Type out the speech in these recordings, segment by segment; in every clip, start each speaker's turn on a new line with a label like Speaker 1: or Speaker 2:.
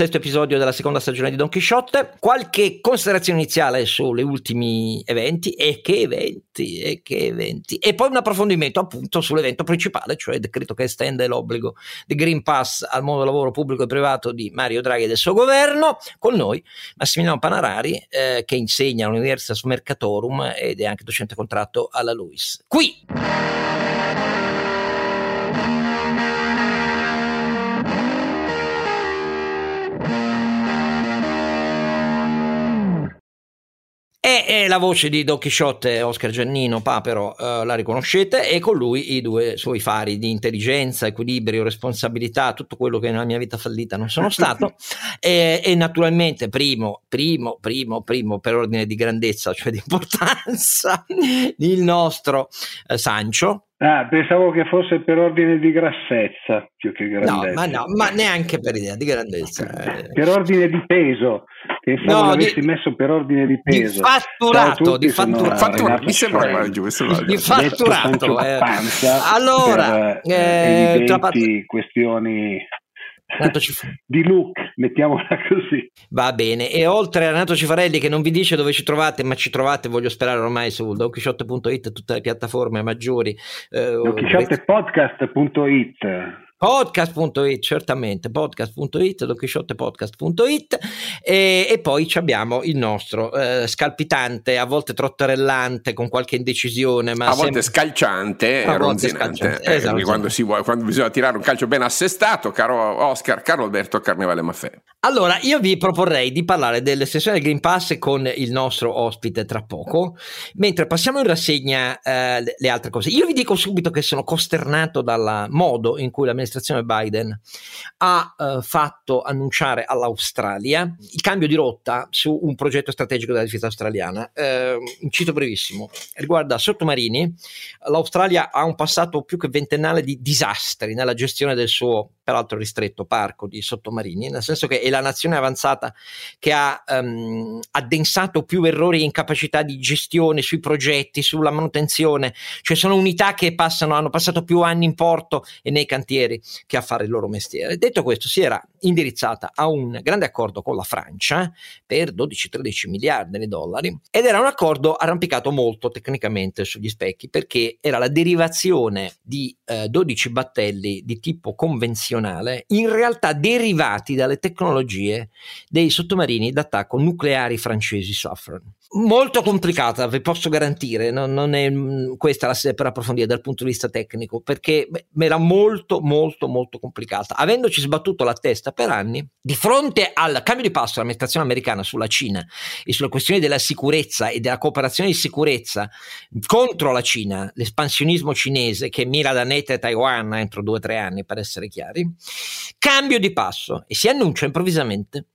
Speaker 1: sesto episodio della seconda stagione di Don Quixote. Qualche considerazione iniziale sugli ultimi eventi, e che eventi, e che eventi, e poi un approfondimento appunto sull'evento principale, cioè il decreto che estende l'obbligo di Green Pass al mondo del lavoro pubblico e privato di Mario Draghi e del suo governo. Con noi Massimiliano Panarari, eh, che insegna all'Università Mercatorum ed è anche docente contratto alla LUIS. Qui! E, e, la voce di Don Chisciotte, Oscar Giannino Papero, uh, la riconoscete, e con lui i due suoi fari di intelligenza, equilibrio, responsabilità, tutto quello che nella mia vita fallita non sono stato. e, e, naturalmente, primo, primo, primo, primo, per ordine di grandezza, cioè di importanza, il nostro uh, Sancho,
Speaker 2: Ah, pensavo che fosse per ordine di grassezza più che grandezza.
Speaker 1: No, ma no, ma neanche per idea di grandezza.
Speaker 2: per ordine di peso. Pensavo no, l'avessi di, messo per ordine di peso.
Speaker 1: Di fatturato, di fatturato.
Speaker 3: fatturato. Mi sembra maggio,
Speaker 1: di fatturato. Eh. Allora,
Speaker 2: per, eh, evidenti questioni. di look, mettiamola così.
Speaker 1: Va bene, e oltre a Renato Cifarelli che non vi dice dove ci trovate, ma ci trovate, voglio sperare ormai su donchisciotte.it tutte le piattaforme maggiori.
Speaker 2: Eh, donchisciottepodcast.it
Speaker 1: podcast.it certamente podcast.it donchisciottepodcast.it e, e poi abbiamo il nostro eh, scalpitante a volte trotterellante con qualche indecisione ma
Speaker 3: a volte scalciante e ronzinante eh, esatto. quando, si vuole, quando bisogna tirare un calcio ben assestato caro Oscar caro Alberto Carnevale Maffè
Speaker 1: allora io vi proporrei di parlare dell'estensione del Green Pass con il nostro ospite tra poco mentre passiamo in rassegna eh, le altre cose io vi dico subito che sono costernato dal modo in cui la l'amministrazione Biden ha eh, fatto annunciare all'Australia il cambio di rotta su un progetto strategico della difesa australiana. Eh, cito brevissimo, riguarda sottomarini. L'Australia ha un passato più che ventennale di disastri nella gestione del suo peraltro ristretto parco di sottomarini, nel senso che è la nazione avanzata che ha um, addensato più errori e incapacità di gestione sui progetti, sulla manutenzione, cioè sono unità che passano, hanno passato più anni in porto e nei cantieri che a fare il loro mestiere. Detto questo, si era indirizzata a un grande accordo con la Francia per 12-13 miliardi di dollari ed era un accordo arrampicato molto tecnicamente sugli specchi perché era la derivazione di eh, 12 battelli di tipo convenzionale in realtà derivati dalle tecnologie dei sottomarini d'attacco nucleari francesi Suffren. Molto complicata, vi posso garantire, non, non è mm, questa la sede per approfondire dal punto di vista tecnico, perché beh, era molto, molto, molto complicata. Avendoci sbattuto la testa per anni, di fronte al cambio di passo dell'amministrazione americana sulla Cina e sulle questioni della sicurezza e della cooperazione di sicurezza contro la Cina, l'espansionismo cinese che mira da Nete e Taiwan entro due o tre anni, per essere chiari, cambio di passo e si annuncia improvvisamente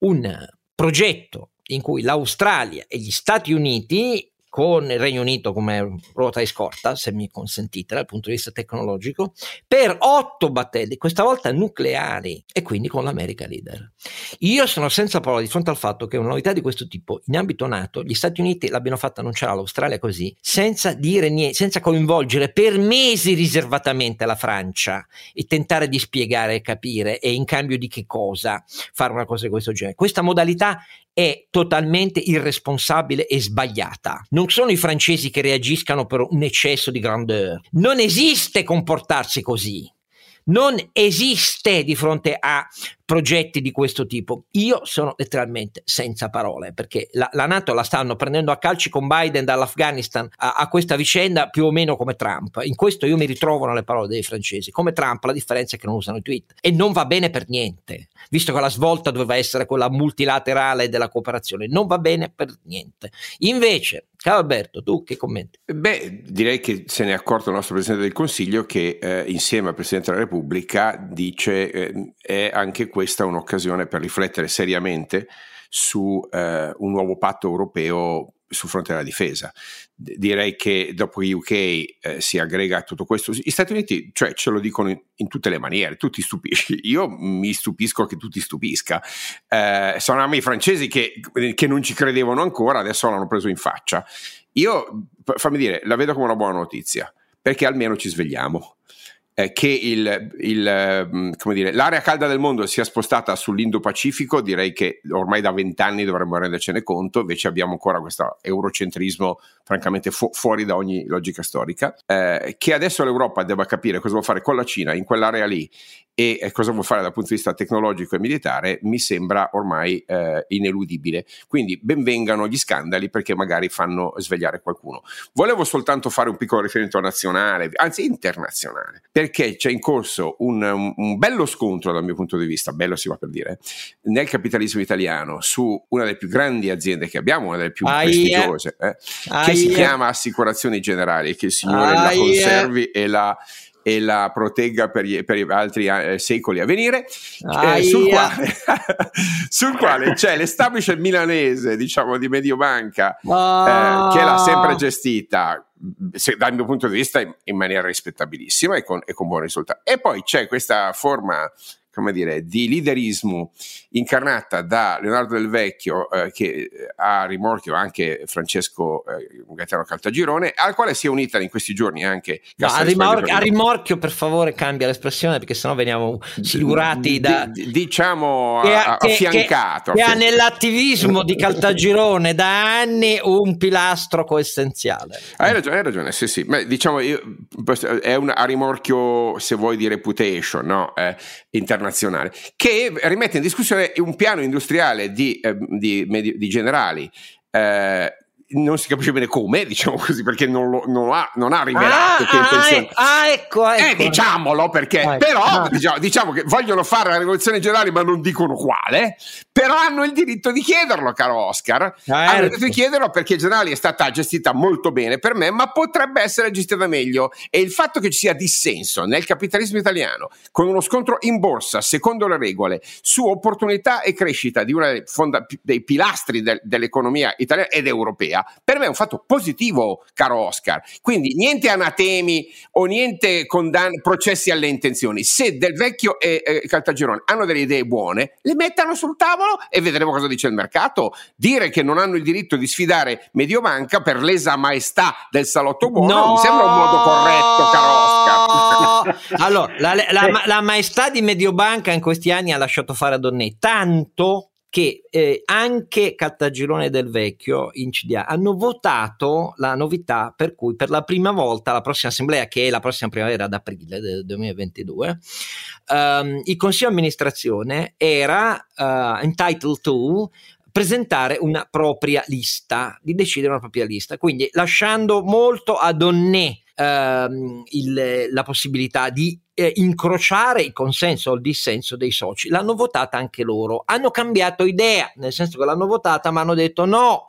Speaker 1: un progetto in cui l'Australia e gli Stati Uniti con il Regno Unito come ruota di scorta, se mi consentite dal punto di vista tecnologico, per otto battelli, questa volta nucleari, e quindi con l'America leader. Io sono senza parola di fronte al fatto che una novità di questo tipo in ambito NATO, gli Stati Uniti l'abbiano fatta annunciare all'Australia così, senza dire niente, senza coinvolgere per mesi riservatamente la Francia e tentare di spiegare e capire e in cambio di che cosa fare una cosa di questo genere. Questa modalità è totalmente irresponsabile e sbagliata. Non sono i francesi che reagiscano per un eccesso di grandeur. Non esiste comportarsi così. Non esiste di fronte a progetti di questo tipo. Io sono letteralmente senza parole perché la, la Nato la stanno prendendo a calci con Biden dall'Afghanistan a, a, questa vicenda più o meno come Trump. In questo io mi ritrovo nelle parole dei francesi. Come Trump la differenza è che non usano i tweet e non va bene per niente, visto che la svolta doveva essere quella multilaterale della cooperazione. Non va bene per niente. Invece, caro Alberto, tu che commenti?
Speaker 3: Beh, direi che se ne è accorto il nostro Presidente del Consiglio che eh, insieme al Presidente della Repubblica dice eh, è anche questo questa un'occasione per riflettere seriamente su eh, un nuovo patto europeo sul fronte della difesa. D- direi che dopo che UK eh, si aggrega a tutto questo, gli Stati Uniti cioè, ce lo dicono in, in, tutte le maniere, tu ti stupisci, io mi stupisco che tu ti stupisca. Eh, sono a me i francesi che, che non ci credevano ancora, adesso l'hanno preso in faccia. Io, fammi dire, la vedo come una buona notizia, perché almeno ci svegliamo eh, che il, il, mm, dire, l'area calda del mondo sia spostata sull'Indo-Pacifico, direi che ormai da vent'anni dovremmo rendercene conto, invece abbiamo ancora questo eurocentrismo francamente fu- fuori da ogni logica storica, eh, che adesso l'Europa debba capire cosa vuole fare con la Cina in quell'area lì e cosa vuole fare dal punto di vista tecnologico e militare mi sembra ormai eh, ineludibile. Quindi benvengano gli scandali perché magari fanno svegliare qualcuno. Volevo soltanto fare un piccolo riferimento nazionale, anzi internazionale, perché c'è in corso un, un, bello scontro dal mio punto di vista, bello si va per dire, nel capitalismo italiano su una delle più grandi aziende che abbiamo, una delle più Aia. prestigiose, eh, che si chiama Assicurazioni Generali, che il signore Aia. la conservi e la e la protegga per, gli, per altri eh, secoli a venire, eh, sul, quale, sul, quale, c'è l'establishment milanese, diciamo, di Mediobanca, oh. eh, che l'ha sempre gestita se, dal mio punto di vista in, in maniera rispettabilissima e con, e con buoni risultati. E poi c'è questa forma come dire, di liderismo incarnata da Leonardo Del Vecchio, eh, che ha rimorchio anche Francesco eh, Gaetano Caltagirone, al quale si è unita in questi giorni anche
Speaker 1: no, a, rimor- a, rimorchio, per favore, cambia l'espressione perché sennò veniamo silurati da.
Speaker 3: D- diciamo che, a, che, affiancato.
Speaker 1: Che, che ha nell'attivismo di Caltagirone da anni un pilastro coessenziale.
Speaker 3: Hai ragione, hai ragione, sì, sì. Beh, diciamo, io, è un, a rimorchio, se vuoi, di reputation no? eh, internazionale internazionale, che rimette in discussione un piano industriale di, eh, di, di generali. Eh, non si capisce bene come, diciamo così, perché non, lo, non, ha, non ha, rivelato
Speaker 1: ah, che intenzione. Ah, ah, ecco, ecco.
Speaker 3: Eh, diciamolo perché, ah, però, ah. diciamo, diciamo, che vogliono fare la rivoluzione generale, ma non dicono quale, però hanno il diritto di chiederlo, caro Oscar. Certo. Hanno il diritto di chiederlo perché Generali è stata gestita molto bene per me, ma potrebbe essere gestita meglio. E il fatto che ci sia dissenso nel capitalismo italiano, con uno scontro in borsa, secondo le regole, su opportunità e crescita di uno dei, fonda- dei pilastri del, dell'economia italiana ed europea europea, per me è un fatto positivo, caro Oscar. Quindi niente anatemi o niente condanne, processi alle intenzioni. Se Del Vecchio e eh, Caltagirone hanno delle idee buone, le mettano sul tavolo e vedremo cosa dice il mercato. Dire che non hanno il diritto di sfidare Mediobanca per lesa maestà del salotto buono no! mi sembra un modo corretto, caro Oscar.
Speaker 1: allora, la, la, la maestà di Mediobanca in questi anni ha lasciato fare a Donnet tanto che eh, anche Caltagirone del Vecchio in CDA hanno votato la novità per cui per la prima volta la prossima assemblea, che è la prossima primavera ad aprile del 2022, ehm, il consiglio di amministrazione era uh, entitled to presentare una propria lista, di decidere una propria lista, quindi lasciando molto a Donné ehm, la possibilità di eh, incrociare il consenso o il dissenso dei soci. L'hanno votata anche loro. Hanno cambiato idea, nel senso che l'hanno votata, ma hanno detto no,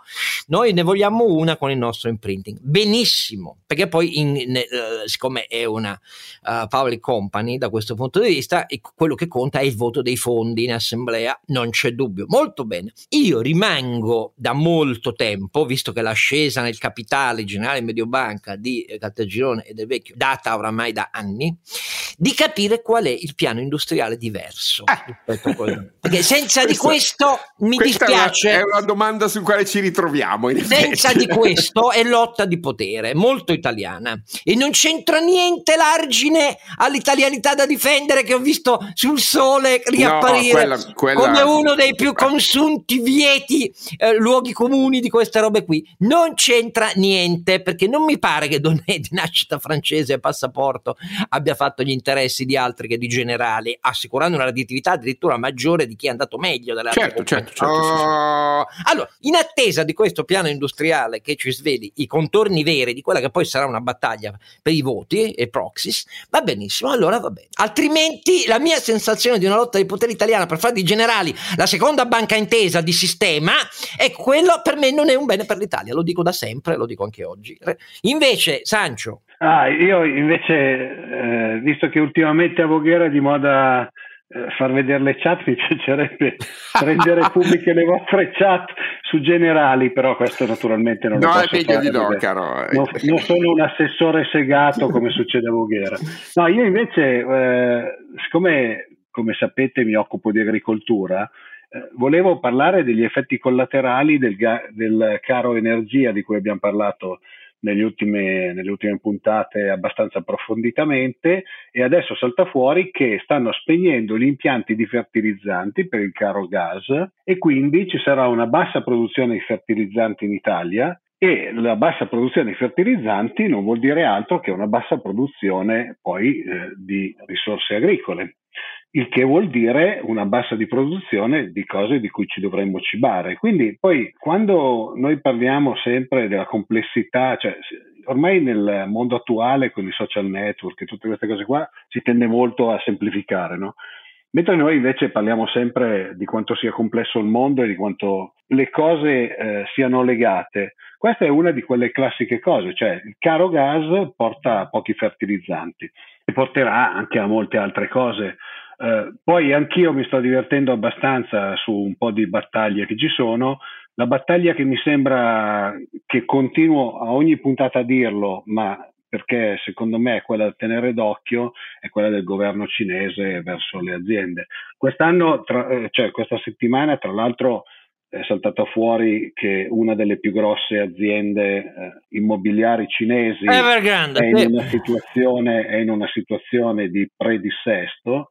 Speaker 1: noi ne vogliamo una con il nostro imprinting. Benissimo, perché poi, in, ne, uh, siccome è una uh, public company da questo punto di vista, quello che conta è il voto dei fondi in assemblea, non c'è dubbio. Molto bene. Io rimango da molto tempo, visto che l'ascesa nel capitale generale Mediobanca di Caltagirone e del Vecchio data oramai da anni, di capire qual è il piano industriale diverso. Eh. Perché senza di questo mi dispiace.
Speaker 3: È una, è una, domanda su quale ci ritroviamo.
Speaker 1: senza di questo è lotta di potere, molto italiana. E non c'entra niente l'argine all'italianità da difendere che ho visto sul sole riapparire no, quella, quella... come uno dei più consunti vieti eh, luoghi comuni di queste robe qui. Non c'entra niente perché non mi pare che Donnet di nascita francese e passaporto abbia fatto gli interventi interessi di altri che di generali, assicurando una redditività addirittura maggiore di chi è andato meglio delle altre
Speaker 3: certo, certo, certo, oh. sì, sì.
Speaker 1: Ah, allora, in attesa di questo piano industriale che ci sveli i contorni veri di quella che poi sarà una battaglia per i voti e proxies, va benissimo, allora va bene. Altrimenti la mia sensazione di una lotta di potere italiana per fare di generali la seconda banca intesa di sistema, ecco, quello per me non è un bene per l'Italia, lo dico da sempre, lo dico anche oggi. Invece, Sancio,
Speaker 2: Ah, io invece, eh, visto che ultimamente a Voghera è di moda eh, far vedere le chat, mi piacerebbe rendere pubbliche le vostre chat su generali, però questo naturalmente non
Speaker 3: no,
Speaker 2: posso
Speaker 3: fare. Di no, caro.
Speaker 2: Non, non, sono un assessore segato come succede a Voghera. No, io invece, eh, siccome come sapete mi occupo di agricoltura, eh, volevo parlare degli effetti collaterali del, ga- del caro energia di cui abbiamo parlato negli ultime, nelle ultime puntate abbastanza approfonditamente e adesso salta fuori che stanno spegnendo gli impianti di fertilizzanti per il caro gas e quindi ci sarà una bassa produzione di fertilizzanti in Italia e la bassa produzione di fertilizzanti non vuol dire altro che una bassa produzione poi eh, di risorse agricole il che vuol dire una bassa di produzione di cose di cui ci dovremmo cibare. Quindi poi quando noi parliamo sempre della complessità, cioè ormai nel mondo attuale con i social network e tutte queste cose qua si tende molto a semplificare, no? Mentre noi invece parliamo sempre di quanto sia complesso il mondo e di quanto le cose eh, siano legate. Questa è una di quelle classiche cose, cioè il caro gas porta a pochi fertilizzanti e porterà anche a molte altre cose. Eh, poi anch'io mi sto divertendo abbastanza su un po' di battaglie che ci sono. La battaglia che mi sembra che continuo a ogni puntata a dirlo, ma perché secondo me è quella da tenere d'occhio, è quella del governo cinese verso le aziende. Quest'anno, tra, eh, cioè questa settimana, tra l'altro, è saltato fuori che una delle più grosse aziende eh, immobiliari cinesi è, in una situazione, è in una situazione di predissesto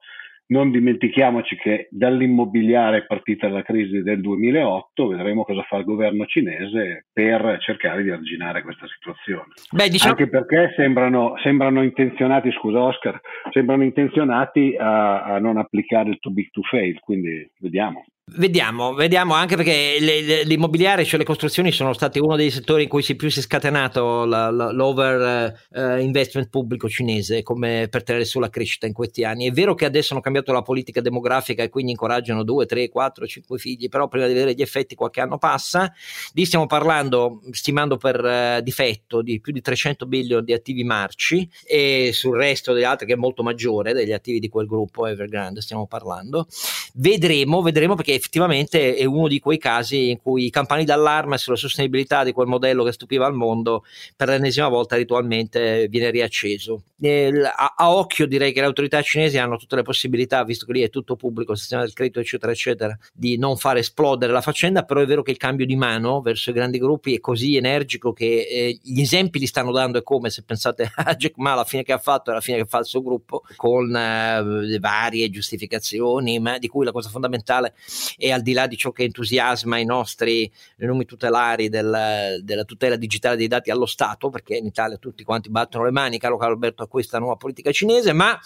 Speaker 2: non dimentichiamoci che dall'immobiliare è partita la crisi del 2008, vedremo cosa fa il governo cinese per cercare di arginare questa situazione. Beh, diciamo... Anche perché sembrano, sembrano, intenzionati, scusa Oscar, sembrano intenzionati a, a non applicare il too big to fail, quindi vediamo.
Speaker 1: Vediamo, vediamo anche perché le, le, l'immobiliare, cioè le costruzioni sono stati uno dei settori in cui si più si è scatenato la, la, l'over uh, investment pubblico cinese come per tenere sulla crescita in questi anni. È vero che adesso hanno cambiato la politica demografica e quindi incoraggiano 2, 3, 4, 5 figli, però prima di vedere gli effetti qualche anno passa. Lì stiamo parlando, stimando per uh, difetto, di più di 300 billion di attivi marci e sul resto degli altri che è molto maggiore degli attivi di quel gruppo Evergrande stiamo parlando. Vedremo, vedremo perché effettivamente è uno di quei casi in cui i campani d'allarme sulla sostenibilità di quel modello che stupiva il mondo per l'ennesima volta ritualmente viene riacceso. E, a, a, occhio direi che le autorità cinesi hanno tutte le possibilità, visto che lì è tutto pubblico, il sistema del credito eccetera eccetera, di non far esplodere la faccenda, però è vero che il cambio di mano verso i grandi gruppi è così energico che eh, gli esempi li stanno dando, è come se pensate a Jack Ma la fine che ha fatto e la fine che fa il suo gruppo, con eh, varie giustificazioni, ma di cui la cosa fondamentale e al di là di ciò che entusiasma i nostri nomi tutelari del, della tutela digitale dei dati allo Stato, perché in Italia tutti quanti battono le mani, caro Carlo Alberto, a questa nuova politica cinese, ma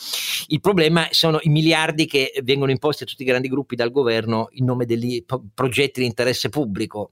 Speaker 1: il problema sono i miliardi che vengono imposti a tutti i grandi gruppi dal governo in nome degli progetti di interesse pubblico.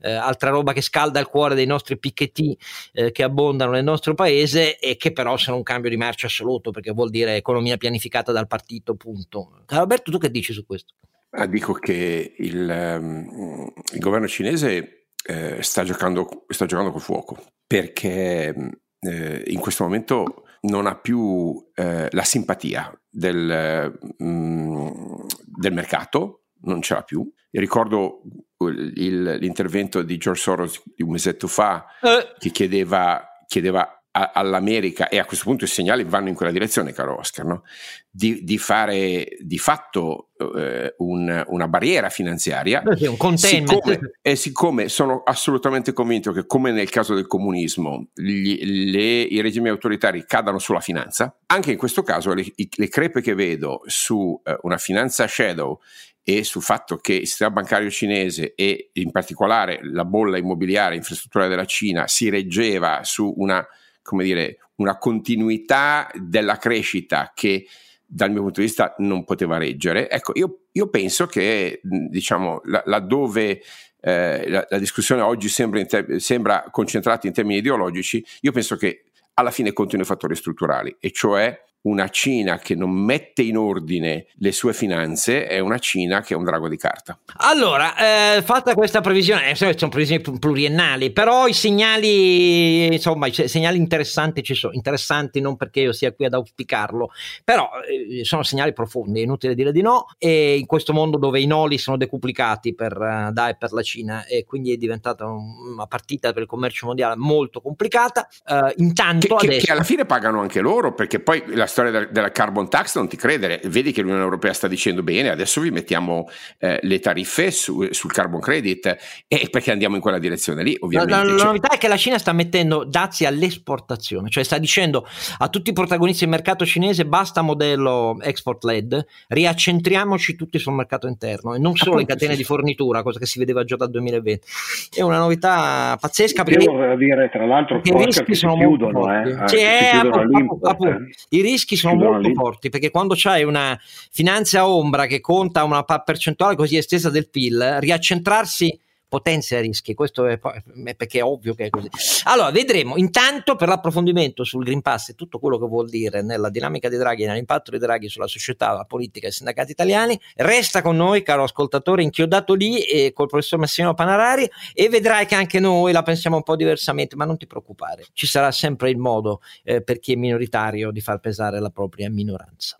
Speaker 1: Eh, altra roba che scalda il cuore dei nostri picchetti eh, che abbondano nel nostro paese e che però sono un cambio di marcia assoluto perché vuol dire economia pianificata dal partito, punto. Alberto, tu che dici su questo?
Speaker 3: Ah, dico che il, um, il governo cinese eh, sta, giocando, sta giocando col fuoco perché eh, in questo momento non ha più eh, la simpatia del, um, del, mercato, non ce l'ha più. Io ricordo il, l'intervento di George Soros di un mesetto fa eh. che chiedeva, chiedeva a, all'America, e a questo punto i segnali vanno in quella direzione, caro Oscar, no? di, di, fare di fatto eh, un, una barriera finanziaria.
Speaker 1: Sì, un
Speaker 3: siccome, e siccome sono assolutamente convinto che, come nel caso del comunismo, gli, le, i regimi autoritari cadano sulla finanza, anche in questo caso le, le crepe che vedo su eh, una finanza shadow e sul fatto che il sistema bancario cinese e in particolare la bolla immobiliare infrastrutturale della Cina si reggeva su una come dire, una continuità della crescita che dal mio punto di vista non poteva reggere. Ecco, io, io penso che, diciamo, laddove eh, la, la, discussione oggi sembra, te- sembra concentrata in termini ideologici, io penso che alla fine continui i fattori strutturali, e cioè una Cina che non mette in ordine le sue finanze è una Cina che è un drago di carta.
Speaker 1: Allora, eh, fatta questa previsione, eh, sono previsioni pluriennali, però i segnali, insomma, i segnali interessanti ci sono, interessanti non perché io sia qui ad auspicarlo, però eh, sono segnali profondi, è inutile dire di no, e in questo mondo dove i noli sono decuplicati per uh, DAE per la Cina e quindi è diventata una partita per il commercio mondiale molto complicata, uh, intanto
Speaker 3: che,
Speaker 1: adesso...
Speaker 3: che alla fine pagano anche loro perché poi la storia del, della carbon tax non ti credere, vedi che l'Unione Europea sta dicendo bene, adesso vi mettiamo eh, le tariffe su, sul carbon credit e perché andiamo in quella direzione lì, ovviamente.
Speaker 1: La, la, la, novità è che la Cina sta mettendo dazi all'esportazione, cioè sta dicendo a tutti i protagonisti del mercato cinese basta modello export led, riaccentriamoci tutti sul mercato interno e non solo Appunto, in catene sì. di fornitura, cosa che si vedeva già dal 2020. È una novità pazzesca perché
Speaker 2: devo dire tra l'altro i rischi sono chiudono, molto
Speaker 1: forti. Eh, cioè, appunto, appunto, eh. I rischi sono molto forti perché quando c'hai una finanza ombra che conta una percentuale così estesa del PIL, riaccentrarsi potenzia rischi, questo è, perché è ovvio che è così. Allora, vedremo. Intanto per l'approfondimento sul Green Pass e tutto quello che vuol dire nella dinamica di Draghi e nell'impatto di Draghi sulla società, la politica e i sindacati italiani, resta con noi, caro ascoltatore, inchiodato lì e col professor Massimo Panarari e vedrai che anche noi la pensiamo un po' diversamente, ma non ti preoccupare, ci sarà sempre il modo eh, per chi è minoritario di far pesare la propria minoranza.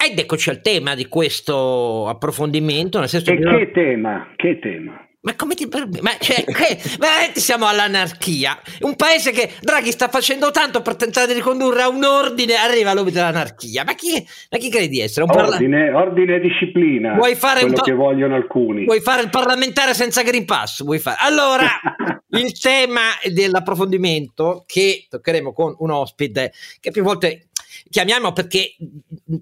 Speaker 1: Ed eccoci al tema di questo approfondimento. Nel senso
Speaker 2: e che, che tema? Che tema?
Speaker 1: Ma come ti permetti? Ma cioè, che, veramente siamo all'anarchia. Un paese che Draghi sta facendo tanto per tentare di ricondurre a un ordine, arriva all'obito dell'anarchia. Ma chi, ma chi credi di essere?
Speaker 2: Un ordine, parla... ordine e disciplina.
Speaker 1: Vuoi fare
Speaker 2: quello
Speaker 1: un...
Speaker 2: che vogliono alcuni.
Speaker 1: Vuoi fare il parlamentare senza Green Pass? Vuoi fare? Allora, il tema dell'approfondimento che toccheremo con un ospite che più volte chiamiamo perché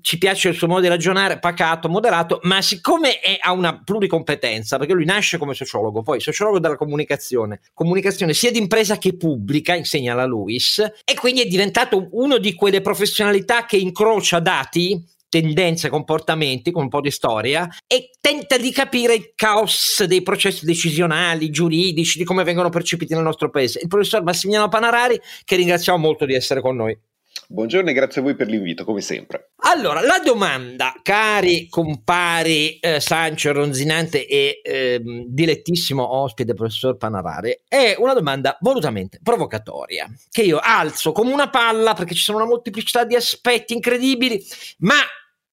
Speaker 1: ci piace il suo modo di ragionare, pacato, moderato, ma siccome è, ha una pluricompetenza, perché lui nasce come sociologo, poi sociologo della comunicazione, comunicazione sia di impresa che pubblica, insegna la Luis, e quindi è diventato uno di quelle professionalità che incrocia dati tendenze, comportamenti, con un po' di storia e tenta di capire il caos dei processi decisionali, giuridici, di come vengono percepiti nel nostro paese. Il professor Massimiliano Panarari, che ringraziamo molto di essere con noi.
Speaker 4: Buongiorno e grazie a voi per l'invito, come sempre.
Speaker 1: Allora, la domanda, cari compari eh, Sancio Ronzinante e eh, dilettissimo ospite professor Panarare, è una domanda volutamente provocatoria, che io alzo come una palla perché ci sono una molteplicità di aspetti incredibili, ma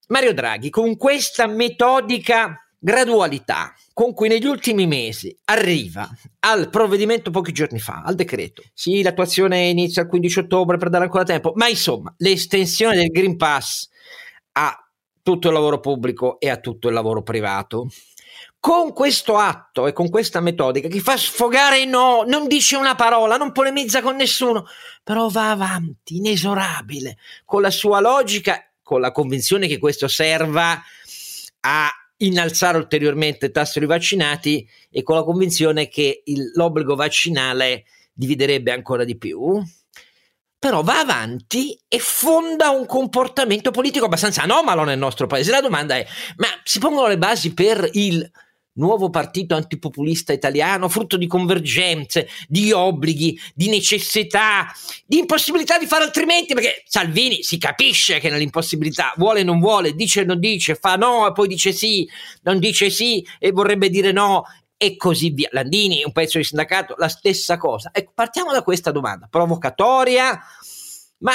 Speaker 1: Mario Draghi con questa metodica gradualità con cui negli ultimi mesi arriva al provvedimento pochi giorni fa, al decreto. Sì, l'attuazione inizia il 15 ottobre per dare ancora tempo, ma insomma, l'estensione del Green Pass a tutto il lavoro pubblico e a tutto il lavoro privato. Con questo atto e con questa metodica che fa sfogare no, non dice una parola, non polemizza con nessuno, però va avanti, inesorabile, con la sua logica, con la convinzione che questo serva a innalzare ulteriormente il tasso di vaccinati e con la convinzione che il, l'obbligo vaccinale dividerebbe ancora di più. Però va avanti e fonda un comportamento politico abbastanza anomalo nel nostro paese. La domanda è: ma si pongono le basi per il nuovo partito antipopulista italiano, frutto di convergenze, di obblighi, di necessità, di impossibilità di fare altrimenti, perché Salvini si capisce che nell'impossibilità vuole e non vuole, dice e non dice, fa no e poi dice sì, non dice sì e vorrebbe dire no e così via. Landini, un pezzo di sindacato, la stessa cosa. Ecco, partiamo da questa domanda, provocatoria, ma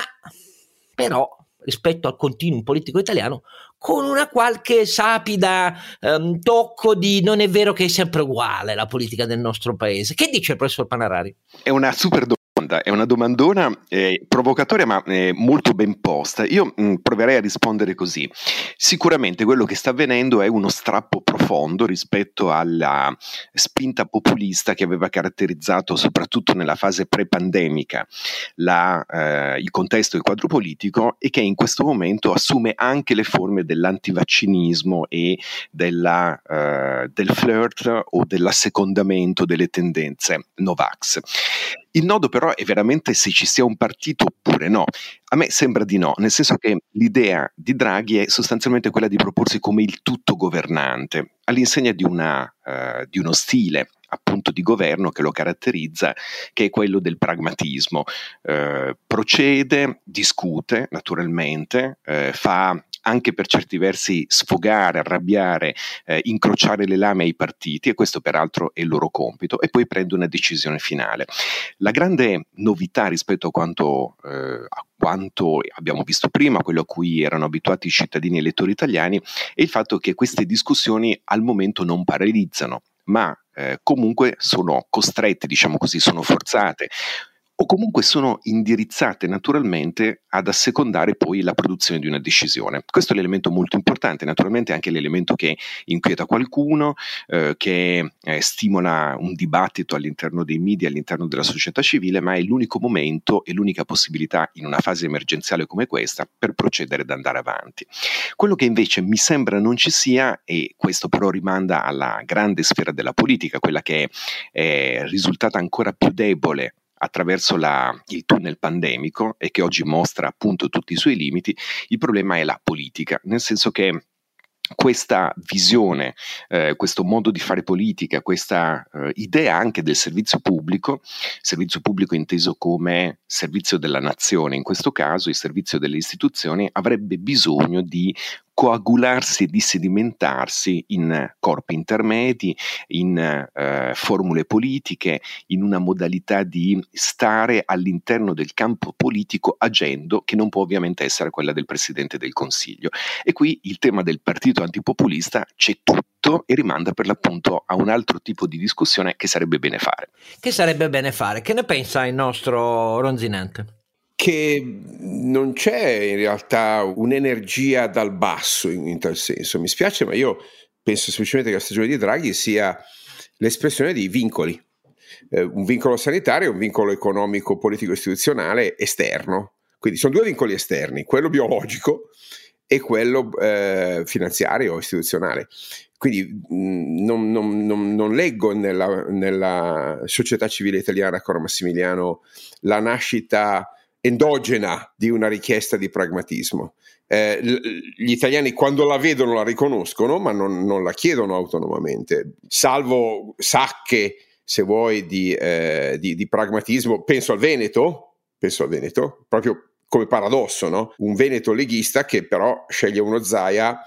Speaker 1: però rispetto al continuum politico italiano con una qualche sapida um, tocco di non è vero che è sempre uguale la politica del nostro paese. Che dice il professor Panarari?
Speaker 4: È una super domanda domanda, è una domandona eh, provocatoria ma eh, molto ben posta. Io mh, mm, proverei a rispondere così. Sicuramente quello che sta avvenendo è uno strappo profondo rispetto alla spinta populista che aveva caratterizzato soprattutto nella fase pre-pandemica la, eh, il contesto del quadro politico e che in questo momento assume anche le forme dell'antivaccinismo e della, eh, del flirt o dell'assecondamento delle tendenze Novax. Il nodo però è veramente se ci sia un partito oppure no. A me sembra di no, nel senso che l'idea di Draghi è sostanzialmente quella di proporsi come il tutto governante, all'insegna di, una, uh, di uno stile appunto di governo che lo caratterizza, che è quello del pragmatismo. Eh, procede, discute naturalmente, eh, fa anche per certi versi sfogare, arrabbiare, eh, incrociare le lame ai partiti e questo peraltro è il loro compito e poi prende una decisione finale. La grande novità rispetto a quanto, eh, a quanto abbiamo visto prima, quello a cui erano abituati i cittadini elettori italiani, è il fatto che queste discussioni al momento non paralizzano, ma eh, comunque sono costrette, diciamo così, sono forzate o comunque sono indirizzate naturalmente ad assecondare poi la produzione di una decisione. Questo è l'elemento molto importante, naturalmente anche l'elemento che inquieta qualcuno, eh, che eh, stimola un dibattito all'interno dei media, all'interno della società civile, ma è l'unico momento e l'unica possibilità in una fase emergenziale come questa per procedere ed andare avanti. Quello che invece mi sembra non ci sia, e questo però rimanda alla grande sfera della politica, quella che è risultata ancora più debole attraverso la, il tunnel pandemico e che oggi mostra appunto tutti i suoi limiti, il problema è la politica, nel senso che questa visione, eh, questo modo di fare politica, questa eh, idea anche del servizio pubblico, servizio pubblico inteso come servizio della nazione, in questo caso il servizio delle istituzioni, avrebbe bisogno di coagularsi e di sedimentarsi in corpi intermedi, in eh, formule politiche, in una modalità di stare all'interno del campo politico agendo che non può ovviamente essere quella del Presidente del Consiglio. E qui il tema del partito antipopulista c'è tutto e rimanda per l'appunto a un altro tipo di discussione che sarebbe bene fare.
Speaker 1: Che sarebbe bene fare? Che ne pensa il nostro Ronzinante?
Speaker 3: Che non c'è in realtà un'energia dal basso in, in, tal senso. Mi spiace, ma io penso semplicemente che la stagione di Draghi sia l'espressione di vincoli. Eh, un vincolo sanitario un vincolo economico, politico, istituzionale esterno. Quindi sono due vincoli esterni, quello biologico e quello eh, finanziario, istituzionale. Quindi mh, non, non, non, non, leggo nella, nella società civile italiana, caro Massimiliano, la nascita endogena di una richiesta di pragmatismo. Eh, gli italiani quando la vedono la riconoscono, ma non, non la chiedono autonomamente, salvo sacche, se vuoi, di, eh, di, di, pragmatismo. Penso al Veneto, penso al Veneto, proprio come paradosso, no? un Veneto leghista che però sceglie uno Zaia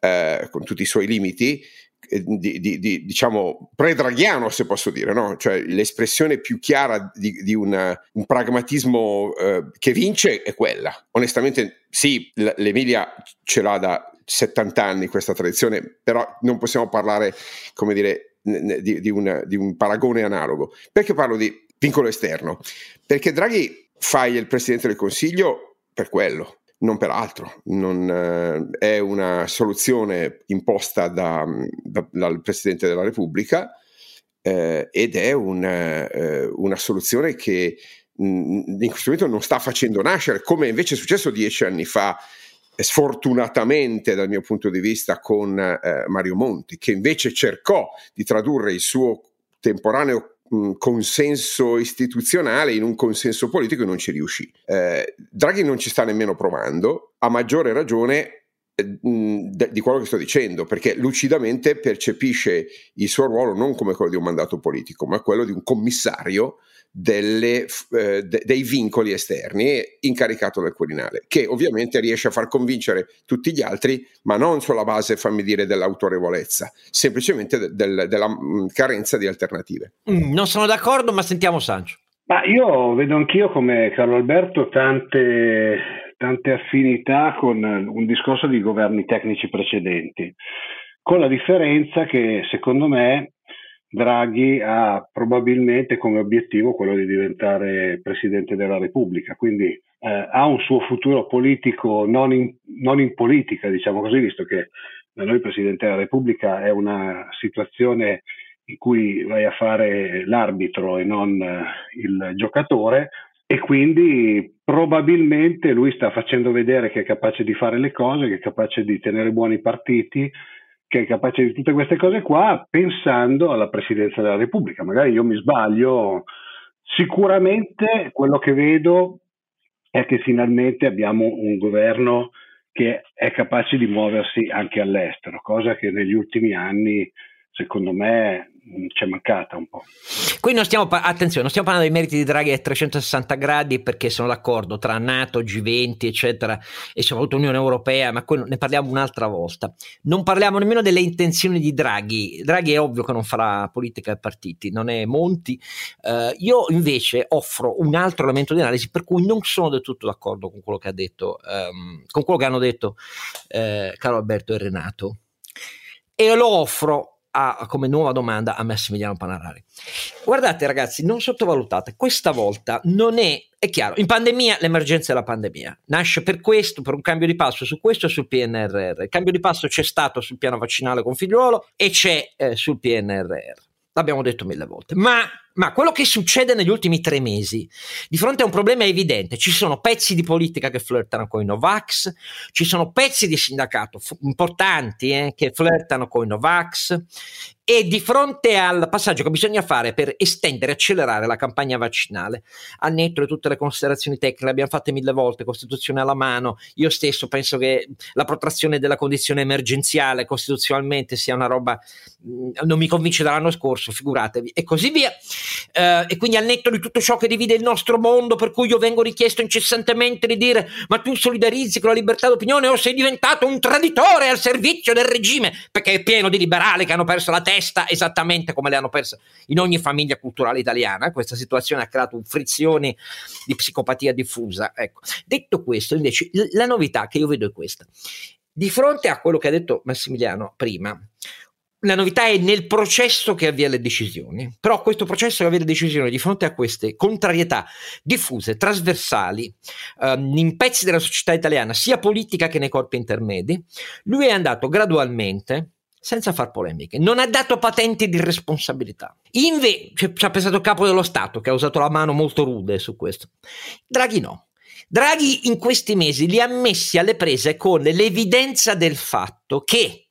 Speaker 3: eh, con tutti i suoi limiti di, di, di, diciamo predraghiano se posso dire no? cioè l'espressione più chiara di, di una, un pragmatismo eh, che vince è quella. Onestamente sì l'Emilia ce l'ha da 70 anni questa tradizione però non possiamo parlare come dire di, di, una, di un paragone analogo. Perché parlo di vincolo esterno? Perché Draghi fa il presidente del consiglio per quello non per altro, non, eh, è una soluzione imposta da, da, dal Presidente della Repubblica eh, ed è una, eh, una soluzione che mh, in questo momento non sta facendo nascere, come invece è successo dieci anni fa, sfortunatamente dal mio punto di vista con eh, Mario Monti, che invece cercò di tradurre il suo temporaneo consenso istituzionale in un consenso politico e non ci riuscì. Eh, Draghi non ci sta nemmeno provando, a maggiore ragione eh, di quello che sto dicendo, perché lucidamente percepisce il suo ruolo non come quello di un mandato politico, ma quello di un commissario delle, eh, de, dei vincoli esterni incaricato dal Quirinale, che ovviamente riesce a far convincere tutti gli altri, ma non sulla base, fammi dire, dell'autorevolezza, semplicemente de, del, della mh, carenza di alternative.
Speaker 1: Mm, non sono d'accordo, ma sentiamo Sancio.
Speaker 2: Ma io vedo anch'io come Carlo Alberto tante, tante affinità con un discorso di governi tecnici precedenti, con la differenza che secondo me Draghi ha probabilmente come obiettivo quello di diventare Presidente della Repubblica, quindi eh, ha un suo futuro politico non in, non in, politica, diciamo così, visto che da noi Presidente della Repubblica è una situazione in cui vai a fare l'arbitro e non eh, il giocatore e quindi probabilmente lui sta facendo vedere che è capace di fare le cose, che è capace di tenere buoni partiti che è capace di tutte queste cose qua pensando alla Presidenza della Repubblica. Magari io mi sbaglio, sicuramente quello che vedo è che finalmente abbiamo un governo che è capace di muoversi anche all'estero, cosa che negli ultimi anni secondo me ci è mancata un po'.
Speaker 1: Qui non stiamo, attenzione, non stiamo parlando dei meriti di Draghi a 360 gradi perché sono d'accordo tra NATO, G20, eccetera, e soprattutto Unione Europea, ma ne parliamo un'altra volta. Non parliamo nemmeno delle intenzioni di Draghi. Draghi è ovvio che non farà politica ai partiti, non è Monti. Uh, io invece offro un altro elemento di analisi per cui non sono del tutto d'accordo con quello che ha detto, um, con quello che hanno detto uh, Carlo Alberto e Renato. E lo offro a, come nuova domanda a Massimiliano Panarari. Guardate ragazzi, non sottovalutate, questa volta non è, è chiaro, in pandemia l'emergenza è la pandemia, nasce per questo, per un cambio di passo su questo e sul PNRR. Il cambio di passo c'è stato sul piano vaccinale con figliuolo e c'è eh, sul PNRR. L'abbiamo detto mille volte, ma ma quello che succede negli ultimi tre mesi, di fronte a un problema evidente, ci sono pezzi di politica che flirtano con i Novax, ci sono pezzi di sindacato f- importanti eh, che flirtano con i Novax e di fronte al passaggio che bisogna fare per estendere e accelerare la campagna vaccinale, al netto di tutte le considerazioni tecniche, le abbiamo fatte mille volte, Costituzione alla mano, io stesso penso che la protrazione della condizione emergenziale costituzionalmente sia una roba, mh, non mi convince dall'anno scorso, figuratevi, e così via. Uh, e quindi al netto di tutto ciò che divide il nostro mondo, per cui io vengo richiesto incessantemente di dire ma tu solidarizzi con la libertà d'opinione o sei diventato un traditore al servizio del regime, perché è pieno di liberali che hanno perso la testa esattamente come le hanno perse in ogni famiglia culturale italiana. Questa situazione ha creato frizioni di psicopatia diffusa. Ecco. Detto questo, invece, la novità che io vedo è questa. Di fronte a quello che ha detto Massimiliano prima, la novità è nel processo che avvia le decisioni, però questo processo che avvia le decisioni di fronte a queste contrarietà diffuse, trasversali, ehm, in pezzi della società italiana, sia politica che nei corpi intermedi, lui è andato gradualmente senza far polemiche, non ha dato patenti di responsabilità. Invece ci ha pensato il capo dello Stato che ha usato la mano molto rude su questo. Draghi no. Draghi in questi mesi li ha messi alle prese con l'evidenza del fatto che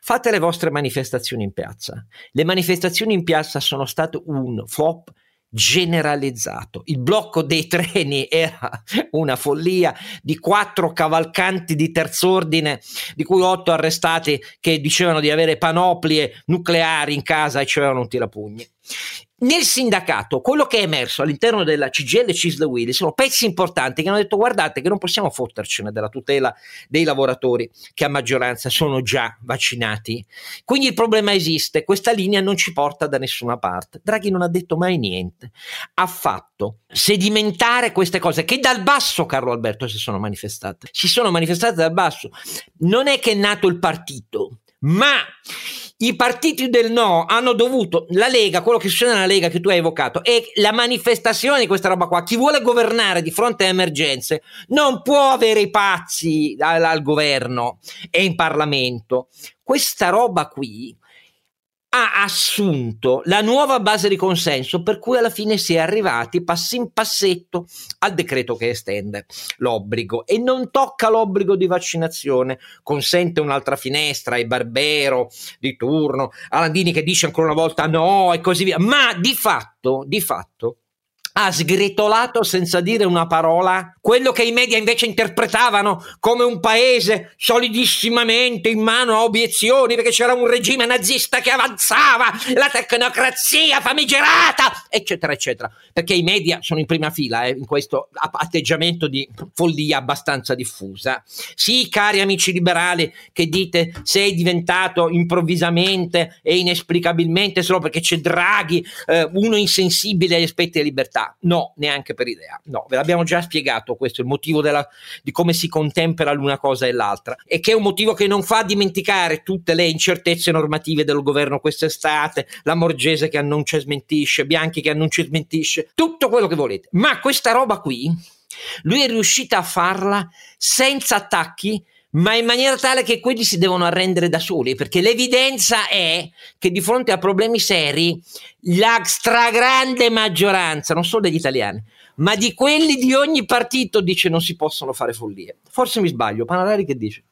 Speaker 1: Fate le vostre manifestazioni in piazza. Le manifestazioni in piazza sono state un flop generalizzato. Il blocco dei treni era una follia di quattro cavalcanti di terz'ordine, di cui otto arrestati che dicevano di avere panoplie nucleari in casa e c'erano un tirapugni. Nel sindacato, quello che è emerso all'interno della CGL Cisle Willy sono pezzi importanti che hanno detto guardate che non possiamo fottercene della tutela dei lavoratori che a maggioranza sono già vaccinati. Quindi il problema esiste, questa linea non ci porta da nessuna parte. Draghi non ha detto mai niente, ha fatto sedimentare queste cose che dal basso, Carlo Alberto, si sono manifestate. Si sono manifestate dal basso. Non è che è nato il partito, ma i partiti del no hanno dovuto, la Lega, quello che succede nella Lega che tu hai evocato, è la manifestazione di questa roba qua. Chi vuole governare di fronte a emergenze non può avere i pazzi al, al governo e in Parlamento. Questa roba qui ha assunto la nuova base di consenso per cui alla fine si è arrivati passi in passetto al decreto che estende l'obbligo. E non tocca l'obbligo di vaccinazione, consente un'altra finestra ai Barbero di turno, a Landini che dice ancora una volta no e così via, ma di fatto, di fatto ha sgretolato senza dire una parola quello che i media invece interpretavano come un paese solidissimamente in mano a obiezioni perché c'era un regime nazista che avanzava, la tecnocrazia famigerata, eccetera, eccetera. Perché i media sono in prima fila eh, in questo atteggiamento di follia abbastanza diffusa. Sì, cari amici liberali che dite sei diventato improvvisamente e inesplicabilmente solo perché c'è Draghi, eh, uno insensibile agli aspetti della libertà No, neanche per idea. No, ve l'abbiamo già spiegato questo, il motivo della, di come si contempera l'una cosa e l'altra. E che è un motivo che non fa dimenticare tutte le incertezze normative del governo quest'estate, la Morgese che annuncia e smentisce, Bianchi che annuncia e smentisce, tutto quello che volete. Ma questa roba qui, lui è riuscito a farla senza attacchi ma in maniera tale che quelli si devono arrendere da soli, perché l'evidenza è che di fronte a problemi seri la stragrande maggioranza, non solo degli italiani, ma di quelli di ogni partito dice non si possono fare follie. Forse mi sbaglio, Panarari che dice?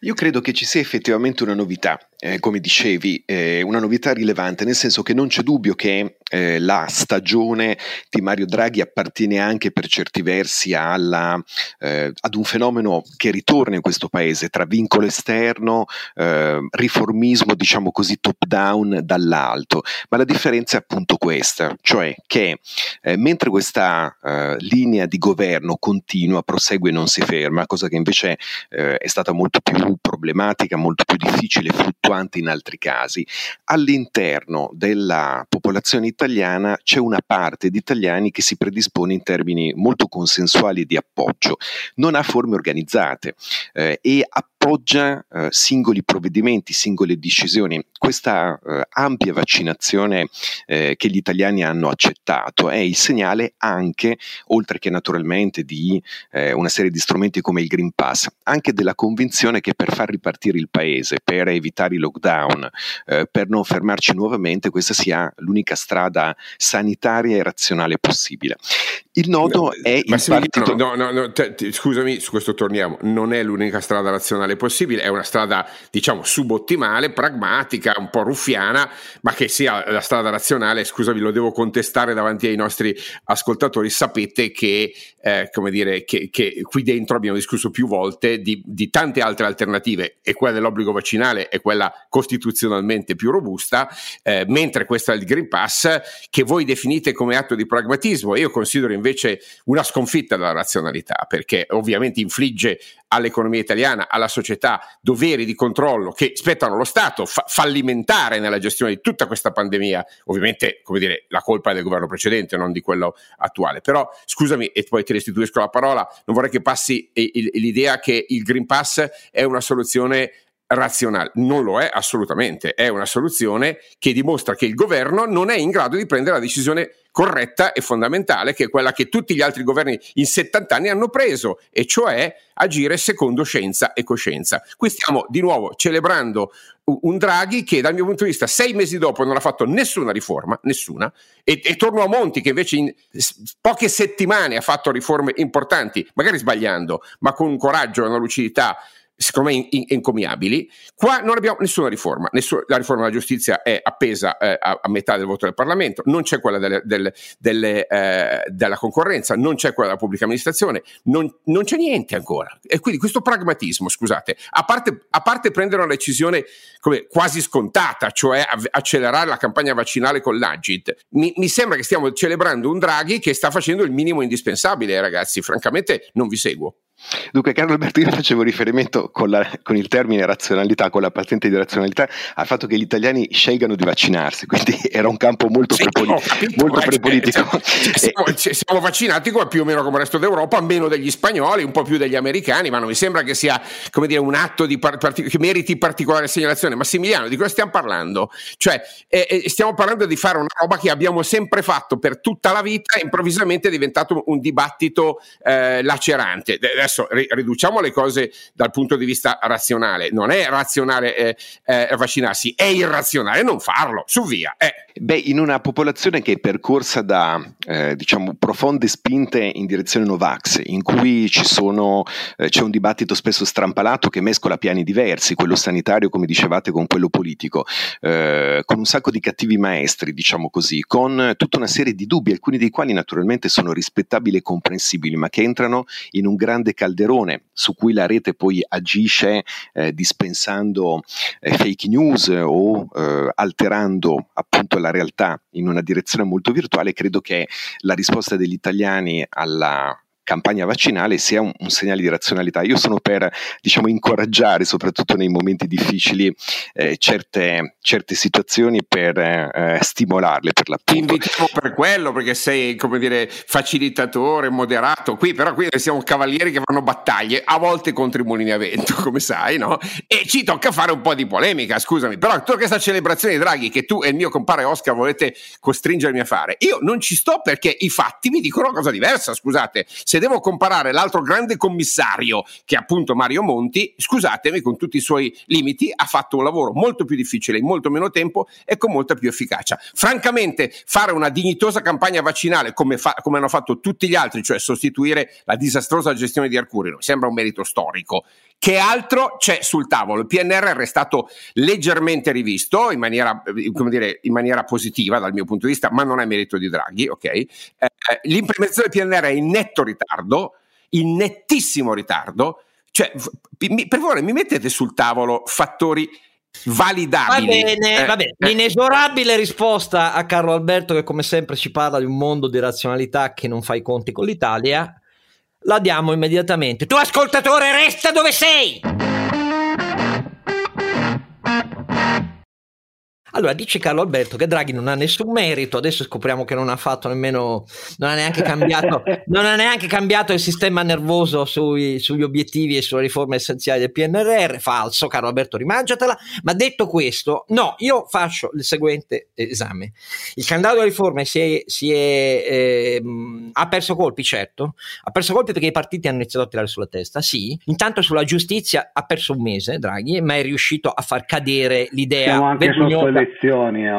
Speaker 4: Io credo che ci sia effettivamente una novità, eh, come dicevi, eh, una novità rilevante, nel senso che non c'è dubbio che eh, la stagione di Mario Draghi appartiene anche per certi versi alla, eh, ad un fenomeno che ritorna in questo paese tra vincolo esterno, eh, riformismo diciamo così top down dall'alto, ma la differenza è appunto questa, cioè che eh, mentre questa linea di governo continua, prosegue e non si ferma, cosa che invece è stata molto più più problematica, molto più difficile, fluttuante in altri casi. All'interno della popolazione italiana c'è una parte di italiani che si predispone in termini molto consensuali di appoggio, non ha forme organizzate eh, e appoggia eh, singoli provvedimenti, singole decisioni. Questa eh, ampia vaccinazione eh, che gli italiani hanno accettato è il segnale anche, oltre che naturalmente di eh, una serie di strumenti come il Green Pass, anche della convinzione che per far ripartire il paese, per evitare i lockdown, eh, per non fermarci nuovamente, questa sia l'unica strada sanitaria e razionale possibile. Il nodo no, è il partito...
Speaker 3: No, no, no, te, te, scusami, su questo torniamo, non è l'unica strada razionale possibile, è una strada diciamo subottimale, pragmatica, un po' ruffiana, ma che sia la strada razionale, scusami, lo devo contestare davanti ai nostri ascoltatori, sapete che, eh, come dire, che, che qui dentro abbiamo discusso più volte di, di tante altre alternative e quella dell'obbligo vaccinale è quella costituzionalmente più robusta, eh, mentre questa del Green Pass che voi definite come atto di pragmatismo, io considero invece una sconfitta della razionalità, perché ovviamente infligge all'economia italiana, alla società, doveri di controllo che spettano allo Stato, fa- fallimentare nella gestione di tutta questa pandemia. Ovviamente, come dire, la colpa è del governo precedente, non di quello attuale. Però, scusami, e poi ti restituisco la parola, non vorrei che passi l'idea che il Green Pass è una soluzione razionale. Non lo è assolutamente, è una soluzione che dimostra che il governo non è in grado di prendere la decisione corretta e fondamentale, che è quella che tutti gli altri governi in 70 anni hanno preso, e cioè agire secondo scienza e coscienza. Qui stiamo di nuovo celebrando un Draghi che dal mio punto di vista sei mesi dopo non ha fatto nessuna riforma, nessuna, e, e torno a Monti che invece in poche settimane ha fatto riforme importanti, magari sbagliando, ma con un coraggio e una lucidità secondo me encomiabili. Qua non abbiamo nessuna riforma, nessuna, la riforma della giustizia è appesa eh, a, a, metà del voto del Parlamento, non c'è quella delle, delle, delle, eh, della concorrenza, non c'è quella della pubblica amministrazione, non, non, c'è niente ancora. E quindi questo pragmatismo, scusate, a parte, a parte prendere una decisione come, quasi scontata, cioè accelerare la campagna vaccinale con l'Agit, mi, mi sembra che stiamo celebrando un Draghi che sta facendo il minimo indispensabile, ragazzi, francamente non vi seguo.
Speaker 4: Dunque, Carlo Alberto, io facevo riferimento con, la, con, il termine razionalità, con la patente di razionalità, al fatto che gli italiani scelgano di vaccinarsi, quindi era un campo molto, sì, prepoli- no, molto eh, prepolitico.
Speaker 3: Cioè, siamo, e, siamo, vaccinati come, più o meno come il resto d'Europa, meno degli spagnoli, un po' più degli americani, ma non mi sembra che sia come dire, un atto par- part- che meriti particolare segnalazione. Massimiliano, di cosa stiamo parlando? Cioè, eh, eh, stiamo parlando di fare una roba che abbiamo sempre fatto per tutta la vita e improvvisamente è diventato un dibattito eh, lacerante. Adesso adesso riduciamo le cose dal punto di vista razionale, non è razionale eh, eh, vaccinarsi, è irrazionale non farlo, su via. Eh.
Speaker 4: Beh, in una popolazione che è percorsa da eh, diciamo, profonde spinte in direzione Novax, in cui sono, eh, c'è un dibattito spesso strampalato che mescola piani diversi, quello sanitario, come dicevate, con quello politico, eh, con un sacco di cattivi maestri, diciamo così, con tutta una serie di dubbi, alcuni dei quali naturalmente sono rispettabili e comprensibili, ma che entrano in un grande calderone su cui la rete poi agisce eh, dispensando eh, fake news o eh, alterando appunto la realtà in una direzione molto virtuale, credo che la risposta degli italiani alla campagna vaccinale sia un, un, segnale di razionalità. Io sono per diciamo, incoraggiare, soprattutto nei momenti difficili, eh, certe, certe, situazioni per eh, stimolarle per l'appunto.
Speaker 3: Ti invitiamo per quello, perché sei, come dire, facilitatore, moderato. Qui però qui siamo cavalieri che fanno battaglie, a volte contro i mulini a vento, come sai, no? E ci tocca fare un po' di polemica, scusami. Però tutta questa celebrazione di Draghi che tu e il mio compare Oscar volete costringermi a fare, io non ci sto perché i fatti mi dicono una cosa diversa, scusate. Se se devo comparare l'altro grande commissario, che è appunto Mario Monti, scusatemi, con tutti i suoi limiti, ha fatto un lavoro molto più difficile in molto meno tempo e con molta più efficacia. Francamente, fare una dignitosa campagna vaccinale come, fa, come hanno fatto tutti gli altri, cioè sostituire la disastrosa gestione di Arcuri, sembra un merito storico. Che altro c'è sul tavolo? Il PNRR è stato leggermente rivisto in maniera, dire, in maniera positiva dal mio punto di vista, ma non è merito di Draghi, ok? Eh, l'implementazione del PNRR è in netto ritardo, in nettissimo ritardo. Cioè, per favore, mi mettete sul tavolo fattori validabili.
Speaker 1: Va bene, eh, va bene. Eh. Inesorabile risposta a Carlo Alberto che come sempre ci parla di un mondo di razionalità che non fa i conti con l'Italia la diamo immediatamente. Tu ascoltatore, resta dove sei! Allora, dice Carlo Alberto che Draghi non ha nessun merito, adesso scopriamo che non ha fatto nemmeno, non ha neanche cambiato, non ha neanche cambiato il sistema nervoso sui, sugli obiettivi e sulle riforme essenziali del PNRR, falso, Carlo Alberto, rimangiatela, ma detto questo, no, io faccio il seguente esame. Il candidato delle riforme si è, si è, eh, ha perso colpi, certo, ha perso colpi perché i partiti hanno iniziato a tirare sulla testa, sì, intanto sulla giustizia ha perso un mese, Draghi, ma è riuscito a far cadere l'idea vergognosa,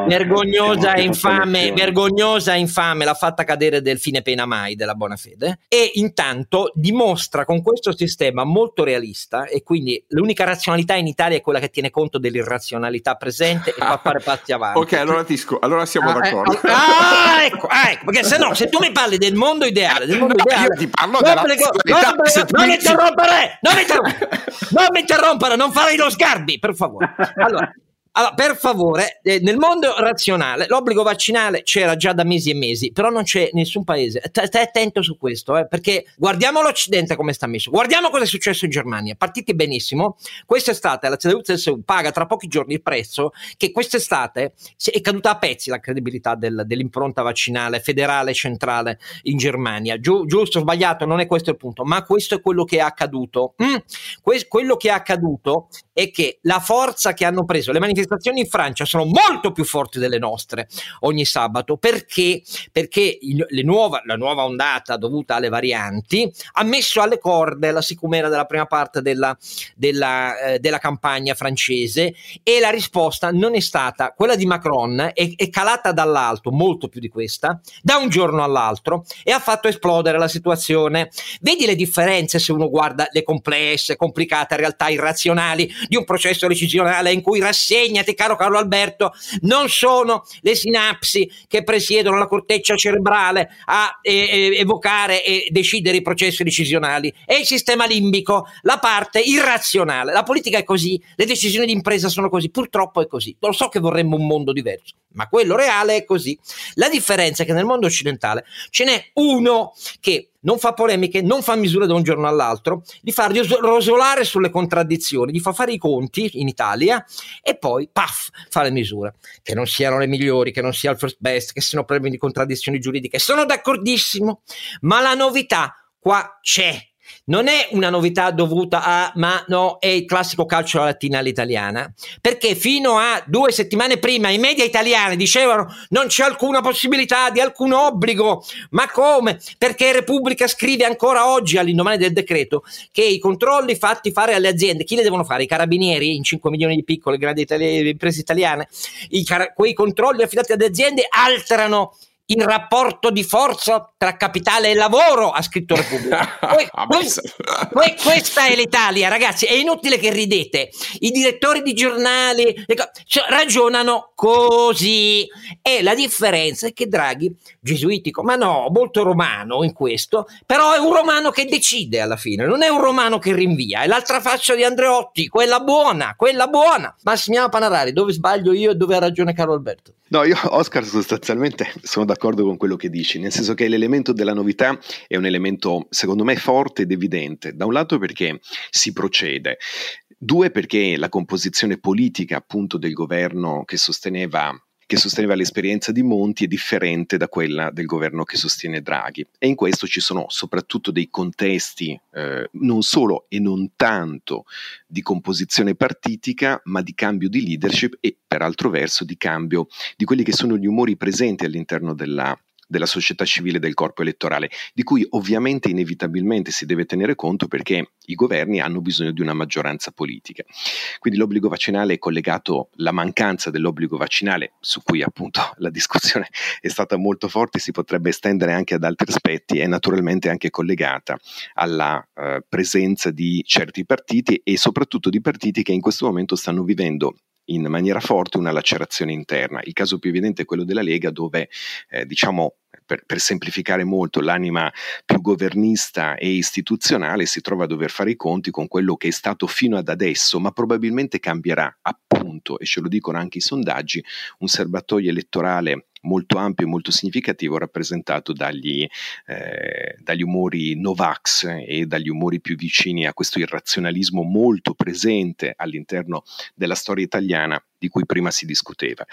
Speaker 1: vergognosa e infame, vergognosa e infame l'ha fatta cadere del fine pena mai della buona fede e intanto dimostra con questo sistema molto realista e quindi l'unica razionalità in Italia è quella che tiene conto dell'irrazionalità presente e fa fare passi avanti.
Speaker 3: ok, allora Tisco, allora siamo ah, d'accordo.
Speaker 1: Eh, ah, ecco, ah, ecco, perché se no, se tu mi parli del mondo ideale, del mondo no, ideale,
Speaker 3: io ti parlo della
Speaker 1: prego, non, non, mi interrompere, non mi interrompere, non mi interrompere, non farei lo sgarbi, per favore. Allora, allora, per favore, eh, nel mondo razionale l'obbligo vaccinale c'era già da mesi e mesi, però non c'è nessun paese. Stai attento su questo, eh, perché guardiamo l'Occidente come sta messo. Guardiamo cosa è successo in Germania. Partiti benissimo. Quest'estate la CDU-CSU paga tra pochi giorni il prezzo che quest'estate è caduta a pezzi la credibilità del, dell'impronta vaccinale federale centrale in Germania. Giu, giusto sbagliato, non è questo il punto, ma questo è quello che è accaduto. Mm, que- quello che è accaduto è che la forza che hanno preso le manifestazioni in Francia sono molto più forti delle nostre ogni sabato perché, perché il, nuova, la nuova ondata dovuta alle varianti ha messo alle corde la sicumera della prima parte della, della, eh, della campagna francese e la risposta non è stata quella di Macron, è, è calata dall'alto, molto più di questa, da un giorno all'altro e ha fatto esplodere la situazione. Vedi le differenze se uno guarda le complesse, complicate realtà irrazionali di un processo decisionale in cui rassegnati, caro Carlo Alberto, non sono le sinapsi che presiedono la corteccia cerebrale a eh, evocare e decidere i processi decisionali, è il sistema limbico, la parte irrazionale. La politica è così, le decisioni di impresa sono così, purtroppo è così. Lo so che vorremmo un mondo diverso, ma quello reale è così. La differenza è che nel mondo occidentale ce n'è uno che non fa polemiche, non fa misure da un giorno all'altro, li fa rosolare sulle contraddizioni, gli fa fare i conti in Italia e poi, paf, fa le misure. Che non siano le migliori, che non sia il first best, che siano problemi di contraddizioni giuridiche. Sono d'accordissimo, ma la novità qua c'è non è una novità dovuta a, ma no, è il classico calcio alla latina all'italiana, perché fino a due settimane prima i media italiani dicevano non c'è alcuna possibilità di alcun obbligo, ma come? Perché Repubblica scrive ancora oggi all'indomani del decreto che i controlli fatti fare alle aziende, chi li devono fare? I carabinieri in 5 milioni di piccole e grandi itali- imprese italiane, car- quei controlli affidati alle aziende alterano il rapporto di forza tra capitale e lavoro, ha scritto Repubblica. Que- que- questa è l'Italia, ragazzi, è inutile che ridete. I direttori di giornali cioè, ragionano così. E la differenza è che Draghi, gesuitico, ma no, molto romano in questo, però è un romano che decide alla fine, non è un romano che rinvia. È l'altra faccia di Andreotti, quella buona, quella buona. Massimiliano Panarari, dove sbaglio io e dove ha ragione Carlo Alberto?
Speaker 4: No, io Oscar sostanzialmente sono d'accordo con quello che dici, nel senso che l'elemento della novità è un elemento secondo me forte ed evidente, da un lato perché si procede, due perché la composizione politica appunto del governo che sosteneva che sosteneva l'esperienza di Monti è differente da quella del governo che sostiene Draghi. E in questo ci sono soprattutto dei contesti eh, non solo e non tanto di composizione partitica ma di cambio di leadership e per altro verso di cambio di quelli che sono gli umori presenti all'interno della, della società civile del corpo elettorale, di cui ovviamente inevitabilmente si deve tenere conto perché i governi hanno bisogno di una maggioranza politica. Quindi l'obbligo vaccinale è collegato, la mancanza dell'obbligo vaccinale, su cui appunto la discussione è stata molto forte, si potrebbe estendere anche ad altri aspetti, è naturalmente anche collegata alla eh, presenza di certi partiti e soprattutto di partiti che in questo momento stanno vivendo in maniera forte una lacerazione interna. Il caso più evidente è quello della Lega dove eh, diciamo per, per, semplificare molto, l'anima più governista e istituzionale si trova a dover fare i conti con quello che è stato fino ad adesso, ma probabilmente cambierà appunto, e ce lo dicono anche i sondaggi, un serbatoio elettorale molto ampio e molto significativo rappresentato dagli, eh, dagli umori Novax e dagli umori più vicini a questo irrazionalismo molto presente all'interno della storia italiana di cui prima si discuteva.